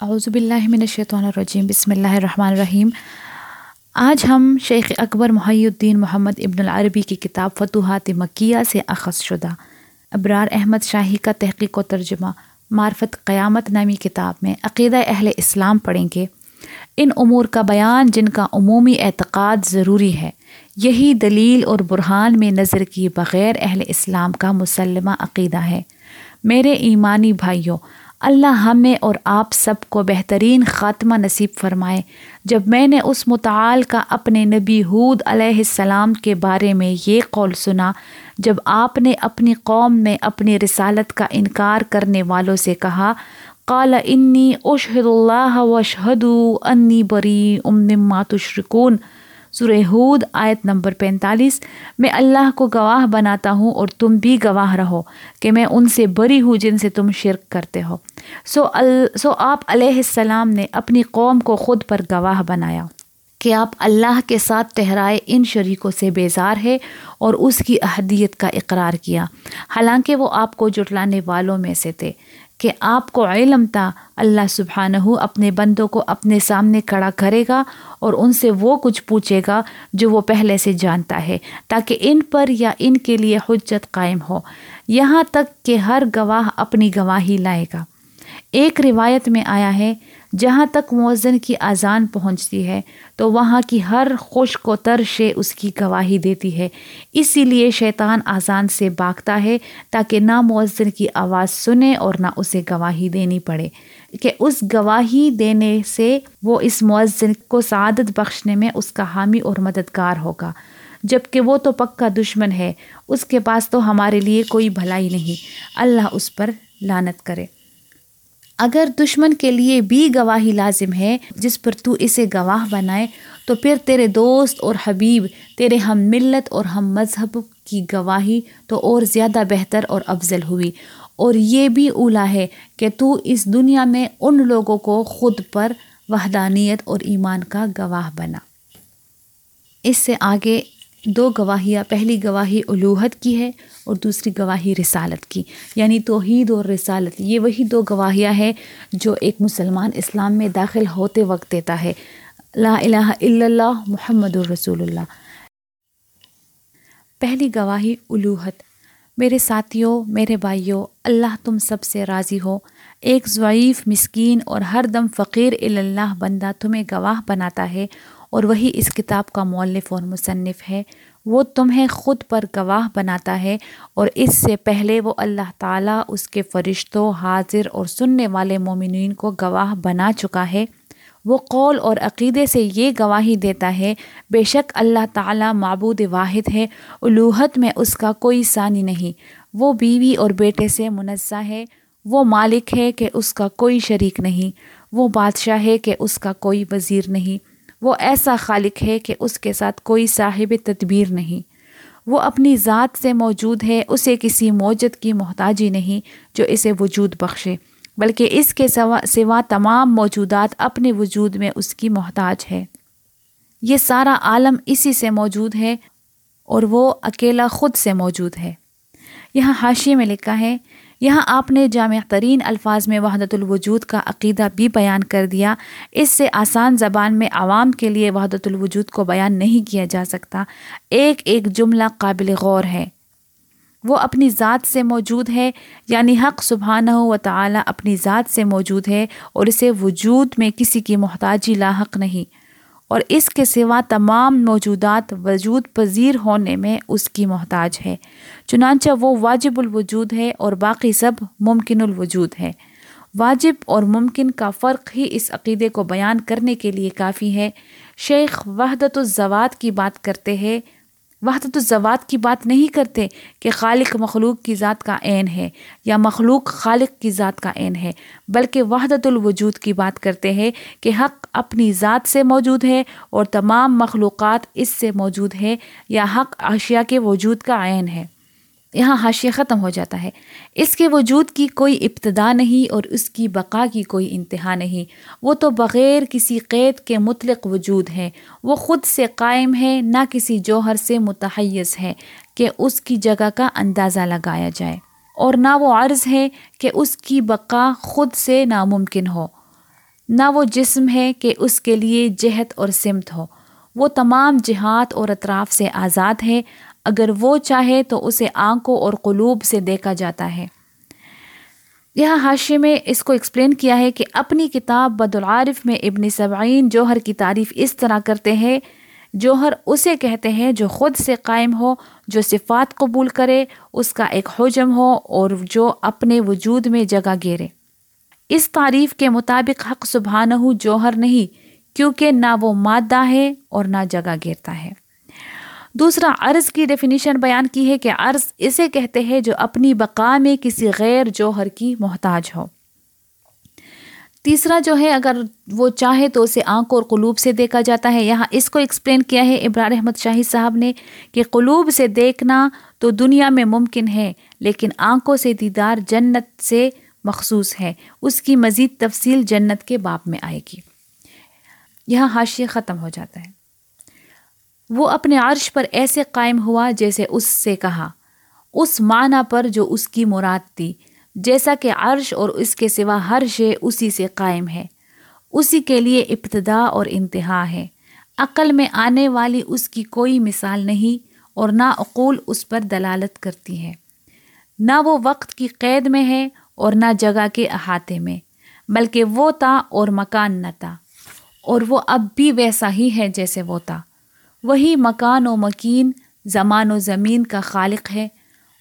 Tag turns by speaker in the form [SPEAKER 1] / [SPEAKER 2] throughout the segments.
[SPEAKER 1] اعوذ باللہ من الشیطان الرجیم، بسم اللہ الرحمن الرحیم۔ آج ہم شیخ اکبر محی الدین محمد ابن العربی کی کتاب فتوحات مکیہ سے اخذ شدہ۔ ابرار احمد شاہی کا تحقیق و ترجمہ معرفت قیامت نامی کتاب میں عقیدہ اہل اسلام پڑھیں گے۔ ان امور کا بیان جن کا عمومی اعتقاد ضروری ہے، یہی دلیل اور برہان میں نظر کی بغیر اہل اسلام کا مسلمہ عقیدہ ہے۔ میرے ایمانی بھائیوں اللہ ہمیں اور آپ سب کو بہترین خاتمہ نصیب فرمائے۔ جب میں نے اس متعال کا اپنے نبی حود علیہ السلام کے بارے میں یہ قول سنا، جب آپ نے اپنی قوم میں اپنی رسالت کا انکار کرنے والوں سے کہا، قال انی اشہد اللہ وشہد انی بری ام مما تشرکون۔ سورہ ہود آیت نمبر پینتالیس، میں اللہ کو گواہ بناتا ہوں اور تم بھی گواہ رہو کہ میں ان سے بری ہوں جن سے تم شرک کرتے ہو۔ سو ال، سو آپ علیہ السلام نے اپنی قوم کو خود پر گواہ بنایا کہ آپ اللہ کے ساتھ ٹہرائے ان شریکوں سے بیزار ہے اور اس کی اہدیت کا اقرار کیا۔ حالانکہ وہ آپ کو جٹلانے والوں میں سے تھے۔ کہ آپ کو علم تھا، اللہ سبحانہ اپنے بندوں کو اپنے سامنے کھڑا کرے گا اور ان سے وہ کچھ پوچھے گا جو وہ پہلے سے جانتا ہے، تاکہ ان پر یا ان کے لیے حجت قائم ہو۔ یہاں تک کہ ہر گواہ اپنی گواہی لائے گا۔ ایک روایت میں آیا ہے جہاں تک مؤذن کی اذان پہنچتی ہے، تو وہاں کی ہر خشک و تر شے اس کی گواہی دیتی ہے۔ اسی لیے شیطان اذان سے باغتا ہے تاکہ نہ مؤذن کی آواز سنے اور نہ اسے گواہی دینی پڑے۔ کہ اس گواہی دینے سے وہ اس مؤذن کو سعادت بخشنے میں اس کا حامی اور مددگار ہوگا۔ جبکہ وہ تو پکا دشمن ہے، اس کے پاس تو ہمارے لیے کوئی بھلائی نہیں۔ اللہ اس پر لانت کرے۔ اگر دشمن کے لیے بھی گواہی لازم ہے، جس پر تو اسے گواہ بنائے، تو پھر تیرے دوست اور حبیب، تیرے ہم ملت اور ہم مذہب کی گواہی تو اور زیادہ بہتر اور افضل ہوئی۔ اور یہ بھی اولا ہے کہ تو اس دنیا میں ان لوگوں کو خود پر وحدانیت اور ایمان کا گواہ بنا۔ اس سے آگے دو گواہیاں پہلی گواہی الوحت کی ہے اور دوسری گواہی رسالت کی یعنی توحید اور رسالت۔ یہ وہی دو گواہیاں ہیں جو ایک مسلمان اسلام میں داخل ہوتے وقت دیتا ہے۔ لا الہ الا اللہ محمد الرسول اللہ۔ پہلی گواہی الوحت میرے ساتھیوں، میرے بھائیوں، اللہ تم سب سے راضی ہو۔ ایک ضعیف، مسکین اور ہر دم فقیر اللہ بندہ تمہیں گواہ بناتا ہے اور وہی اس کتاب کا مولف اور مصنف ہے۔ وہ تمہیں خود پر گواہ بناتا ہے اور اس سے پہلے وہ اللہ تعالیٰ اس کے فرشتوں، حاضر اور سننے والے مومنین کو گواہ بنا چکا ہے۔ وہ قول اور عقیدے سے یہ گواہی دیتا ہے، بے شک اللہ تعالیٰ معبود واحد ہے الوحت میں اس کا کوئی ثانی نہیں۔ وہ بیوی اور بیٹے سے منزہ ہے، وہ مالک ہے کہ اس کا کوئی شریک نہیں۔ وہ بادشاہ ہے کہ اس کا کوئی وزیر نہیں۔ وہ ایسا خالق ہے کہ اس کے ساتھ کوئی صاحب تدبیر نہیں۔ وہ اپنی ذات سے موجود ہے، اسے کسی موجد کی محتاجی نہیں جو اسے وجود بخشے، بلکہ اس کے سوا سوا تمام موجودات اپنے وجود میں اس کی محتاج ہے۔ یہ سارا عالم اسی سے موجود ہے اور وہ اکیلا خود سے موجود ہے۔ یہاں حاشی میں لکھا ہے یہاں آپ نے جامع ترین الفاظ میں وحدت الوجود کا عقیدہ بھی بیان کر دیا۔ اس سے آسان زبان میں عوام کے لیے وحدت الوجود کو بیان نہیں کیا جا سکتا۔ ایک ایک جملہ قابل غور ہے۔ وہ اپنی ذات سے موجود ہے یعنی حق سبحانہ و تعالی اپنی ذات سے موجود ہے اور اسے وجود میں کسی کی محتاجی لاحق نہیں۔ اور اس کے سوا تمام موجودات وجود پذیر ہونے میں اس کی محتاج ہے۔ چنانچہ وہ واجب الوجود ہے اور باقی سب ممکن الوجود ہے۔ واجب اور ممکن کا فرق ہی اس عقیدے کو بیان کرنے کے لیے کافی ہے۔ شیخ وحدت الزوات کی بات کرتے ہیں وحدت الزوات کی بات نہیں کرتے کہ خالق مخلوق کی ذات کا عین ہے یا مخلوق خالق کی ذات کا عین ہے، بلکہ وحدت الوجود کی بات کرتے ہیں کہ حق اپنی ذات سے موجود ہے اور تمام مخلوقات اس سے موجود ہے یا حق اشیاء کے وجود کا عین ہے۔ یہاں حاشیہ ختم ہو جاتا ہے۔ اس کے وجود کی کوئی ابتدا نہیں اور اس کی بقا کی کوئی انتہا نہیں۔ وہ تو بغیر کسی قید کے مطلق وجود ہے۔ وہ خود سے قائم ہے، نہ کسی جوہر سے متحیز ہے کہ اس کی جگہ کا اندازہ لگایا جائے۔ اور نہ وہ عرض ہے کہ اس کی بقا خود سے ناممکن ہو۔ نہ وہ جسم ہے کہ اس کے لیے جہت اور سمت ہو۔ وہ تمام جہات اور اطراف سے آزاد ہے۔ اگر وہ چاہے تو اسے آنکھوں اور قلوب سے دیکھا جاتا ہے۔ یہاں حاشے میں اس کو ایکسپلین کیا ہے کہ اپنی کتاب بد العارف میں ابن سبعین جوہر کی تعریف اس طرح کرتے ہیں، جوہر اسے کہتے ہیں جو خود سے قائم ہو، جو صفات قبول کرے، اس کا ایک حجم ہو اور جو اپنے وجود میں جگہ گیرے اس تعریف کے مطابق حق سبحانہ جوہر نہیں، کیونکہ نہ وہ مادہ ہے اور نہ جگہ گیرتا ہے۔ دوسرا، عرض کی ڈیفینیشن بیان کی ہے کہ عرض اسے کہتے ہیں جو اپنی بقا میں کسی غیر جوہر کی محتاج ہو۔ تیسرا جو ہے، اگر وہ چاہے تو اسے آنکھ اور قلوب سے دیکھا جاتا ہے۔ یہاں اس کو ایکسپلین کیا ہے۔ ابرار احمد شاہی صاحب نے کہ قلوب سے دیکھنا تو دنیا میں ممکن ہے، لیکن آنکھوں سے دیدار جنت سے مخصوص ہے۔ اس کی مزید تفصیل جنت کے باپ میں آئے گی۔ یہاں حاشیہ ختم ہو جاتا ہے۔ وہ اپنے عرش پر ایسے قائم ہوا جیسے اس سے کہا۔ اس معنی پر جو اس کی مراد تھی، جیسا کہ عرش اور اس کے سوا ہر شے اسی سے قائم ہے۔ اسی کے لیے ابتدا اور انتہا ہے۔ عقل میں آنے والی اس کی کوئی مثال نہیں اور نہ عقول اس پر دلالت کرتی ہے۔ نہ وہ وقت کی قید میں ہے اور نہ جگہ کے احاطے میں، بلکہ وہ تھا اور مکان نہ تھا اور وہ اب بھی ویسا ہی ہے جیسے وہ تھا وہی مکان و مکین، زمان و زمین کا خالق ہے۔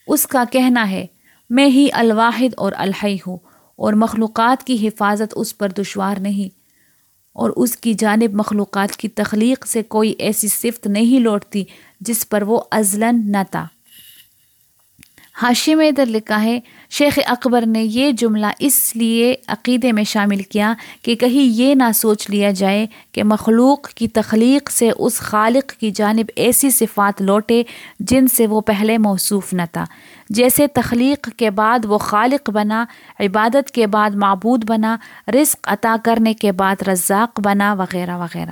[SPEAKER 1] اس کا کہنا ہے، میں ہی الواحد اور الحی ہوں اور مخلوقات کی حفاظت اس پر دشوار نہیں۔ اور اس کی جانب مخلوقات کی تخلیق سے کوئی ایسی صفت نہیں لوٹتی جس پر وہ ازلن نہ تھا۔ حاشی میں ادھر لکھا ہے، شیخ اکبر نے یہ جملہ اس لیے عقیدے میں شامل کیا کہ کہیں یہ نہ سوچ لیا جائے کہ مخلوق کی تخلیق سے اس خالق کی جانب ایسی صفات لوٹے جن سے وہ پہلے موصوف نہ تھا۔ جیسے تخلیق کے بعد وہ خالق بنا، عبادت کے بعد معبود بنا، رزق عطا کرنے کے بعد رزاق بنا، وغیرہ وغیرہ۔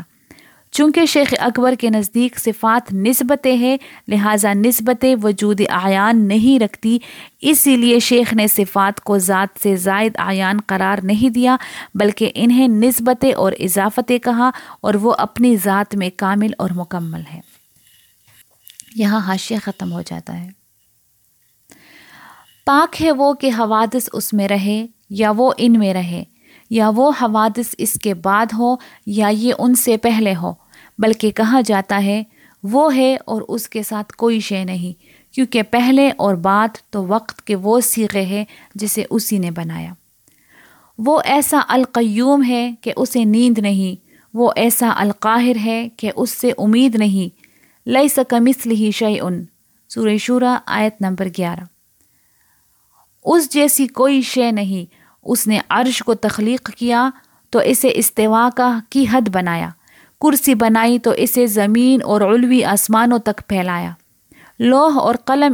[SPEAKER 1] چونکہ شیخ اکبر کے نزدیک صفات نسبتیں ہیں، لہٰذا نسبت وجود آیان نہیں رکھتی۔ اسی لیے شیخ نے صفات کو ذات سے زائد آیان قرار نہیں دیا، بلکہ انہیں نسبتیں اور اضافتیں کہا اور وہ اپنی ذات میں کامل اور مکمل ہے یہاں حاشیہ ختم ہو جاتا ہے۔ پاک ہے وہ کہ حوادث اس میں رہے یا وہ ان میں رہے، یا وہ حوادث اس کے بعد ہو یا یہ ان سے پہلے ہو بلکہ کہا جاتا ہے، وہ ہے اور اس کے ساتھ کوئی شے نہیں، کیونکہ پہلے اور بعد تو وقت کے وہ سیغے ہے جسے اسی نے بنایا۔ وہ ایسا القیوم ہے کہ اسے نیند نہیں، وہ ایسا القاہر ہے کہ اس سے امید نہیں۔ لئی سکمس لی شع ان سورہ شورہ آیت نمبر گیارہ۔ اس جیسی کوئی شے نہیں، اس نے عرش کو تخلیق کیا تو اسے استوا کا کی حد بنایا۔ کرسی بنائی تو اسے زمین اور علوی آسمانوں تک پھیلایا۔ لوہ اور قلم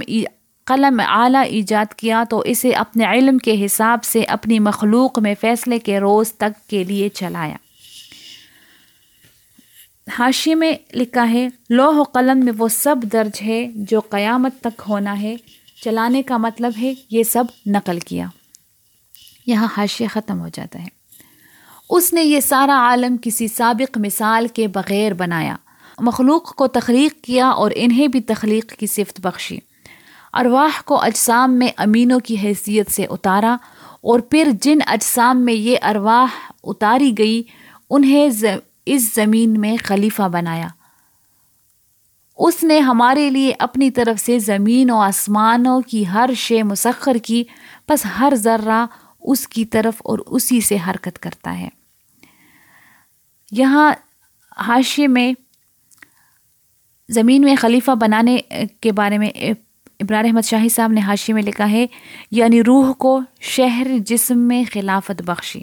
[SPEAKER 1] قلم اعلیٰ ایجاد کیا تو اسے اپنے علم کے حساب سے اپنی مخلوق میں فیصلے کے روز تک کے لیے چلایا۔ حاشی میں لکھا ہے لوہ و قلم میں وہ سب درج ہے جو قیامت تک ہونا ہے۔ چلانے کا مطلب ہے یہ سب نقل کیا۔ یہاں حاشیہ ختم ہو جاتا ہے۔ اس نے یہ سارا عالم کسی سابق مثال کے بغیر بنایا۔ مخلوق کو تخلیق کیا اور انہیں بھی تخلیق کی صفت بخشی۔ ارواح کو اجسام میں امینوں کی حیثیت سے اتارا اور پھر جن اجسام میں یہ ارواح اتاری گئی، انہیں اس زمین میں خلیفہ بنایا۔ اس نے ہمارے لیے اپنی طرف سے زمین و آسمانوں کی ہر شے مسخر کی بس ہر ذرہ اس کی طرف اور اسی سے حرکت کرتا ہے۔ یہاں حاشے میں زمین میں خلیفہ بنانے کے بارے میں ابرار احمد شاہی صاحب نے حاشی میں لکھا ہے یعنی روح کو شہر جسم میں خلافت بخشی۔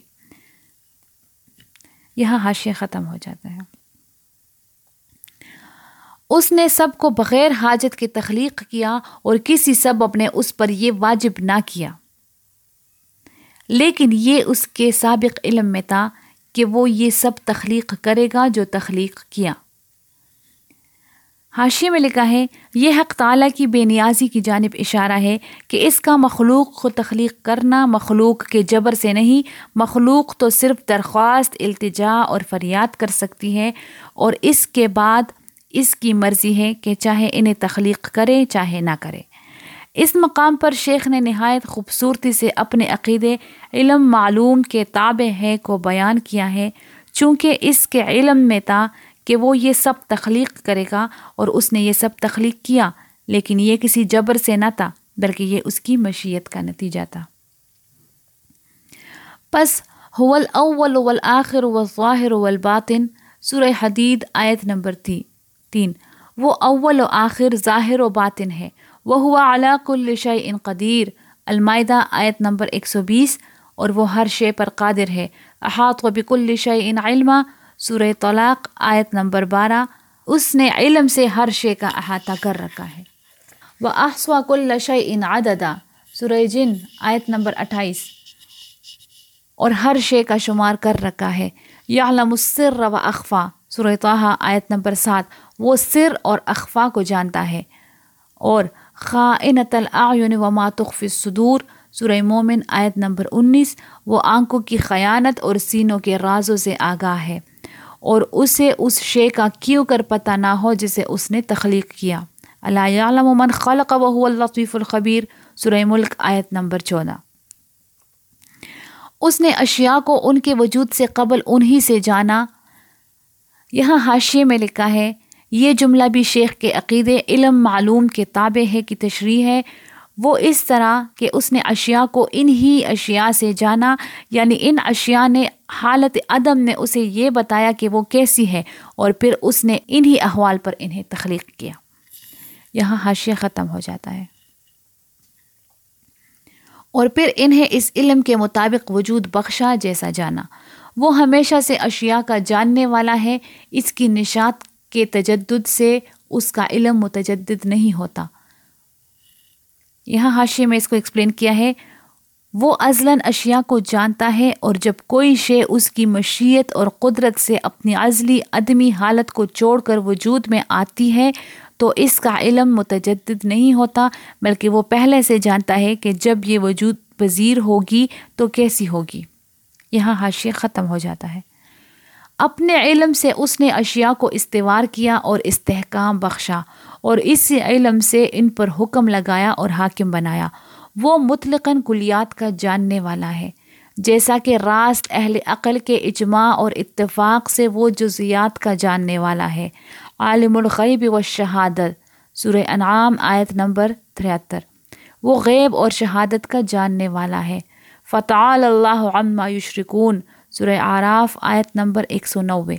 [SPEAKER 1] یہاں حاشیہ ختم ہو جاتا ہے۔ اس نے سب کو بغیر حاجت کے تخلیق کیا اور کسی سب اپنے اس پر یہ واجب نہ کیا۔ لیکن یہ اس کے سابق علم میں تھا کہ وہ یہ سب تخلیق کرے گا جو تخلیق کیا۔ حاشی میں لکھا ہے، یہ حق تعالیٰ کی بے نیازی کی جانب اشارہ ہے کہ اس کا مخلوق کو تخلیق کرنا مخلوق کے جبر سے نہیں، مخلوق تو صرف درخواست، التجا اور فریاد کر سکتی ہے اور اس کے بعد اس کی مرضی ہے کہ چاہے انہیں تخلیق کرے، چاہے نہ کرے۔ اس مقام پر شیخ نے نہایت خوبصورتی سے اپنے عقیدے، علم، معلوم کے تابع ہے کو بیان کیا ہے۔ چونکہ اس کے علم میں تھا کہ وہ یہ سب تخلیق کرے گا اور اس نے یہ سب تخلیق کیا، لیکن یہ کسی جبر سے نہ تھا، بلکہ یہ اس کی مشیت کا نتیجہ تھا۔ پس حول اول والآخر والظاہر والباطن، سورہ حدید آیت نمبر تھی تین، وہ اول و آخر، ظاہر و باطن ہے۔ وہ ہوا علاق الشع ان قدیر، المائدہ آیت نمبر ایک سو بیس، اور وہ ہر شے پر قادر ہے۔ احاط و بک الشع ان علمہ سورہ طلاق آیت نمبر بارہ، اس نے علم سے ہر شے کا احاطہ کر رکھا ہے۔ وہ آسوا کل شع ان عددا، سورہ جن آیت نمبر اٹھائیس، اور ہر شے کا شمار کر رکھا ہے۔ یا السر و اخفا، سورہ طه آیت نمبر سات، وہ سر اور اخفا کو جانتا ہے۔ اور خائنۃ الاعین و ماتخف الصدور. سورہ مومن، آیت نمبر انیس. وہ آنکھوں کی خیانت اور سینوں کے رازوں سے آگاہ ہے اور اسے اس شے کا کیوں کر پتہ نہ ہو جسے اس نے تخلیق کیا۔ اللہ من خلق و اللطیف الخبیر۔ سورہ ملک، آیت نمبر چودہ۔ اس نے اشیاء کو ان کے وجود سے قبل انہی سے جانا۔ یہاں حاشیے میں لکھا ہے یہ جملہ بھی شیخ کے عقیدے علم معلوم کے تابع ہے کی تشریح ہے۔ وہ اس طرح کہ اس نے اشیاء کو ان ہی اشیاء سے جانا یعنی ان اشیاء نے حالت عدم نے اسے یہ بتایا کہ وہ کیسی ہے اور پھر اس نے انہی احوال پر انہیں تخلیق کیا۔ یہاں حاشیہ ختم ہو جاتا ہے۔ اور پھر انہیں اس علم کے مطابق وجود بخشا جیسا جانا۔ وہ ہمیشہ سے اشیاء کا جاننے والا ہے، اس کی نشات کے تجدد سے اس کا علم متجدد نہیں ہوتا۔ یہاں حاشے میں اس کو ایکسپلین کیا ہے۔ وہ ازلاً اشیاء کو جانتا ہے اور جب کوئی شے اس کی مشیت اور قدرت سے اپنی عزلی، عدمی حالت کو چھوڑ کر وجود میں آتی ہے تو اس کا علم متجدد نہیں ہوتا، بلکہ وہ پہلے سے جانتا ہے کہ جب یہ وجود پذیر ہوگی تو کیسی ہوگی۔ یہاں حاشیہ ختم ہو جاتا ہے۔ اپنے علم سے اس نے اشیاء کو استوار کیا اور استحکام بخشا اور اس علم سے ان پر حکم لگایا اور حاکم بنایا۔ وہ مطلقاً کلیات کا جاننے والا ہے۔ جیسا کہ راست اہل عقل کے اجماع اور اتفاق سے وہ جزیات کا جاننے والا ہے۔ عالم الغیب و شہادت سورہ انعام، آیت نمبر تریہتر وہ غیب اور شہادت کا جاننے والا ہے۔ فتح اللہ عما یشرکون۔ سورہ آراف آیت نمبر ایک سو نوے۔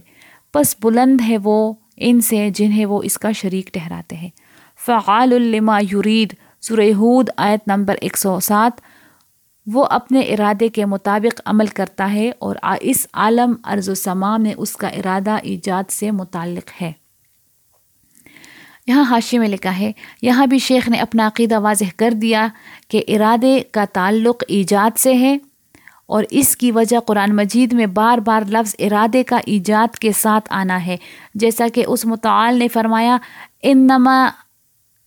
[SPEAKER 1] پس بلند ہے وہ ان سے جنہیں وہ اس کا شریک ٹھہراتے ہیں۔ فعال الما یرید، سورہ ہود آیت نمبر ایک سو سات۔ وہ اپنے ارادے کے مطابق عمل کرتا ہے اور اس عالم ارض و سما میں اس کا ارادہ ایجاد سے متعلق ہے۔ یہاں حاشی میں لکھا ہے، یہاں بھی شیخ نے اپنا عقیدہ واضح کر دیا کہ ارادے کا تعلق ایجاد سے ہے۔ اور اس کی وجہ قرآن مجید میں بار بار لفظ ارادے کا ایجاد کے ساتھ آنا ہے۔ جیسا کہ اس متعال نے فرمایا، انما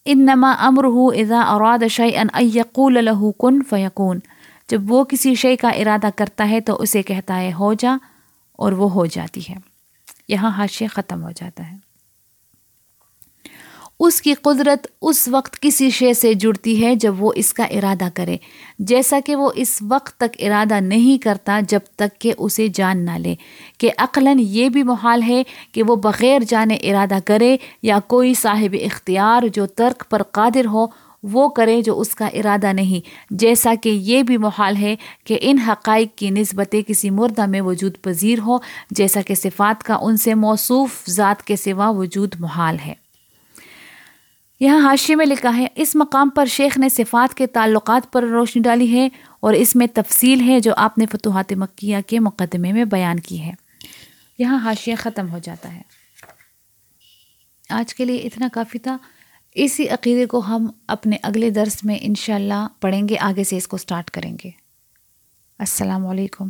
[SPEAKER 1] انما امر ہو اذا اراد ان ایقول له کن فیقون جب وہ کسی شے کا ارادہ کرتا ہے تو اسے کہتا ہے، ہو جا اور وہ ہو جاتی ہے۔ یہاں حاشیہ ختم ہو جاتا ہے۔ اس کی قدرت اس وقت کسی شے سے جڑتی ہے جب وہ اس کا ارادہ کرے، جیسا کہ وہ اس وقت تک ارادہ نہیں کرتا جب تک کہ اسے جان نہ لے۔ کہ عقلاً یہ بھی محال ہے کہ وہ بغیر جانے ارادہ کرے یا کوئی صاحب اختیار جو ترک پر قادر ہو، وہ کرے جو اس کا ارادہ نہیں۔ جیسا کہ یہ بھی محال ہے کہ ان حقائق کی نسبتیں کسی مردہ میں وجود پذیر ہو، جیسا کہ صفات کا ان سے موصوف ذات کے سوا وجود محال ہے۔ یہاں حاشی میں لکھا ہے، اس مقام پر شیخ نے صفات کے تعلقات پر روشنی ڈالی ہے اور اس میں تفصیل ہے جو آپ نے فتوحات مکیہ کے مقدمے میں بیان کی ہے۔ یہاں حاشیہ ختم ہو جاتا ہے۔ آج کے لیے اتنا کافی تھا۔ اسی عقیدے کو ہم اپنے اگلے درس میں انشاءاللہ پڑھیں گے، آگے سے اس کو سٹارٹ کریں گے۔ السلام علیکم۔